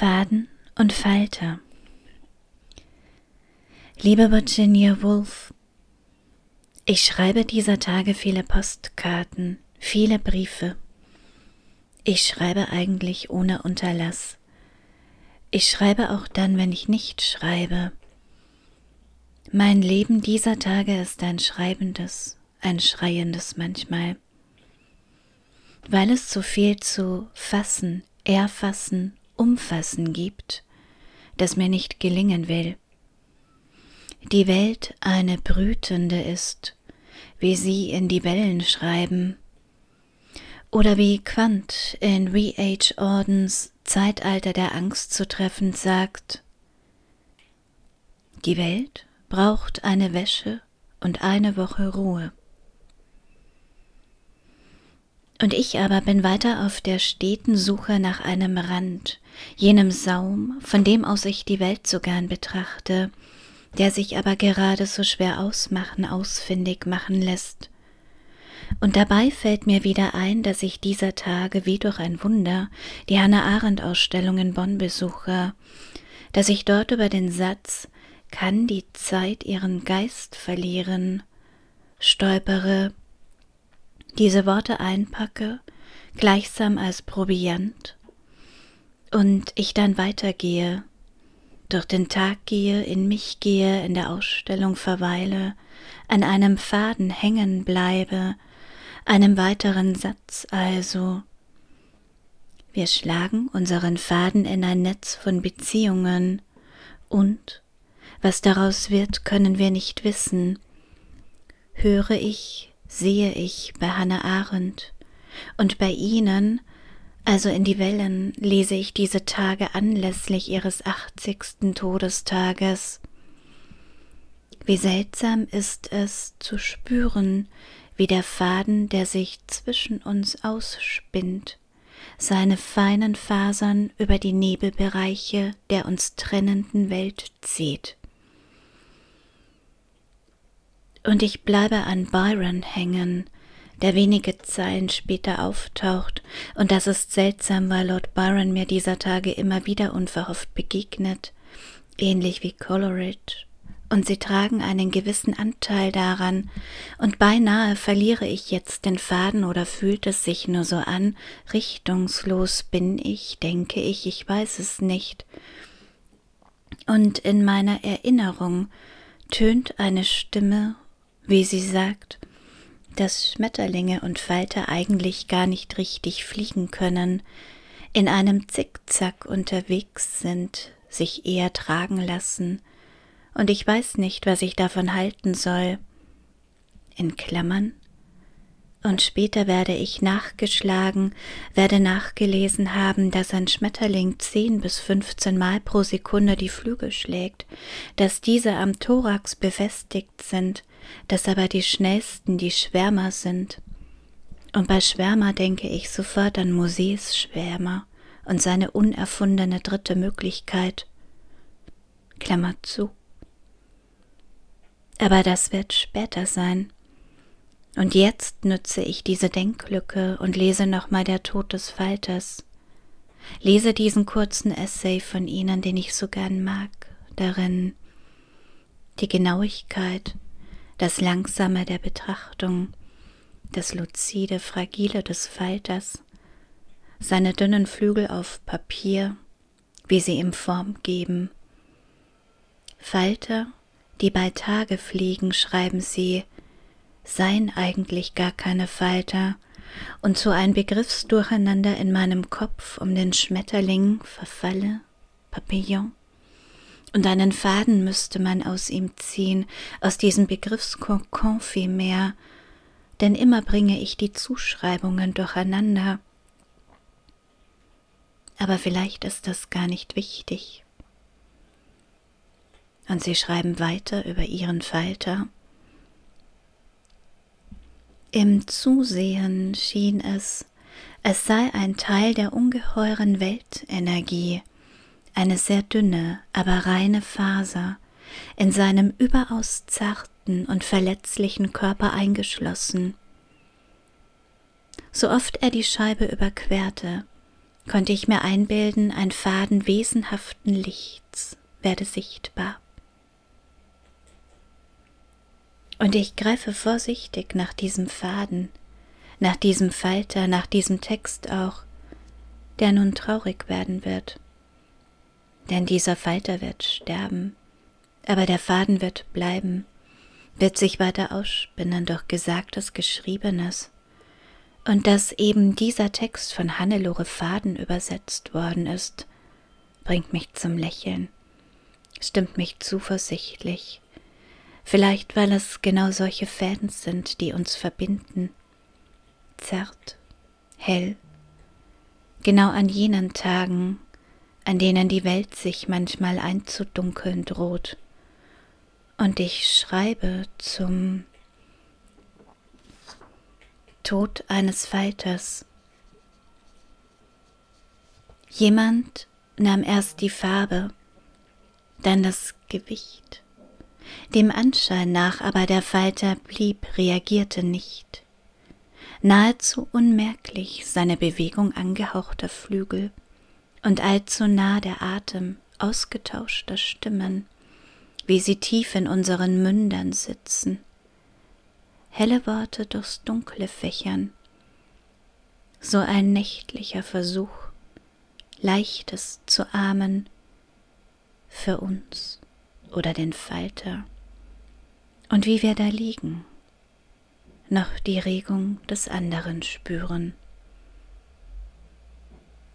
Faden und Falter Liebe Virginia Woolf, ich schreibe dieser Tage viele Postkarten, viele Briefe. Ich schreibe eigentlich ohne Unterlass. Ich schreibe auch dann, wenn ich nicht schreibe. Mein Leben dieser Tage ist ein schreibendes, ein schreiendes manchmal, weil es so viel zu fassen, erfassen, umfassen gibt, das mir nicht gelingen will. Die Welt eine brütende ist, wie sie in die Wellen schreiben, oder wie Quandt in V.H. Ordens Zeitalter der Angst zu treffend sagt, die Welt braucht eine Wäsche und eine Woche Ruhe. Und ich aber bin weiter auf der steten Suche nach einem Rand, jenem Saum, von dem aus ich die Welt so gern betrachte, der sich aber gerade so schwer ausmachen, ausfindig machen lässt. Und dabei fällt mir wieder ein, dass ich dieser Tage wie durch ein Wunder die Hannah Arendt Ausstellung in Bonn besuche, dass ich dort über den Satz kann die Zeit ihren Geist verlieren, stolpere, diese Worte einpacke, gleichsam als Proviant, und ich dann weitergehe, durch den Tag gehe, in mich gehe, in der Ausstellung verweile, an einem Faden hängen bleibe, einem weiteren Satz also. Wir schlagen unseren Faden in ein Netz von Beziehungen, und was daraus wird, können wir nicht wissen. Höre ich, sehe ich bei Hannah Arendt, und bei Ihnen, also in die Wellen, lese ich diese Tage anlässlich Ihres achtzigsten Todestages. Wie seltsam ist es zu spüren, wie der Faden, der sich zwischen uns ausspinnt, seine feinen Fasern über die Nebelbereiche der uns trennenden Welt zieht. Und ich bleibe an Byron hängen, der wenige Zeilen später auftaucht, und das ist seltsam, weil Lord Byron mir dieser Tage immer wieder unverhofft begegnet, ähnlich wie Coleridge, und sie tragen einen gewissen Anteil daran, und beinahe verliere ich jetzt den Faden oder fühlt es sich nur so an, richtungslos bin ich, denke ich, ich weiß es nicht. Und in meiner Erinnerung tönt eine Stimme wie sie sagt, dass Schmetterlinge und Falter eigentlich gar nicht richtig fliegen können, in einem Zickzack unterwegs sind, sich eher tragen lassen, und ich weiß nicht, was ich davon halten soll. In Klammern. Und später werde ich nachgeschlagen, werde nachgelesen haben, dass ein Schmetterling zehn bis fünfzehn Mal pro Sekunde die Flügel schlägt, dass diese am Thorax befestigt sind, dass aber die schnellsten die Schwärmer sind. Und bei Schwärmer denke ich sofort an Musees Schwärmer und seine unerfundene dritte Möglichkeit. Klammer zu. Aber das wird später sein. Und jetzt nütze ich diese Denklücke und lese nochmal der Tod des Falters. Lese diesen kurzen Essay von Ihnen, den ich so gern mag, darin die Genauigkeit, das Langsame der Betrachtung, das Luzide, Fragile des Falters, seine dünnen Flügel auf Papier, wie sie ihm Form geben. Falter, die bei Tage fliegen, schreiben sie, seien eigentlich gar keine Falter, und so ein Begriffsdurcheinander in meinem Kopf um den Schmetterling verfalle, Papillon, und einen Faden müsste man aus ihm ziehen, aus diesem Begriffskokon vielmehr, denn immer bringe ich die Zuschreibungen durcheinander. Aber vielleicht ist das gar nicht wichtig. Und sie schreiben weiter über ihren Falter. Im Zusehen schien es, es sei ein Teil der ungeheuren Weltenergie, eine sehr dünne, aber reine Faser, in seinem überaus zarten und verletzlichen Körper eingeschlossen. So oft er die Scheibe überquerte, konnte ich mir einbilden, ein Faden wesenhaften Lichts werde sichtbar. Und ich greife vorsichtig nach diesem Faden, nach diesem Falter, nach diesem Text auch, der nun traurig werden wird. Denn dieser Falter wird sterben, aber der Faden wird bleiben, wird sich weiter ausspinnen durch Gesagtes, Geschriebenes. Und dass eben dieser Text von Hannelore Faden übersetzt worden ist, bringt mich zum Lächeln, stimmt mich zuversichtlich, Vielleicht weil es genau solche Fäden sind, die uns verbinden. Zart, hell, genau an jenen Tagen, an denen die Welt sich manchmal einzudunkeln droht. Und ich schreibe zum Tod eines Falters. Jemand nahm erst die Farbe, dann das Gewicht dem Anschein nach aber der Falter blieb, reagierte nicht. Nahezu unmerklich seine Bewegung angehauchter Flügel und allzu nah der Atem ausgetauschter Stimmen, wie sie tief in unseren Mündern sitzen. Helle Worte durchs Dunkle fächern, so ein nächtlicher Versuch, Leichtes zu ahmen für uns oder den Falter. Und wie wir da liegen, noch die Regung des anderen spüren.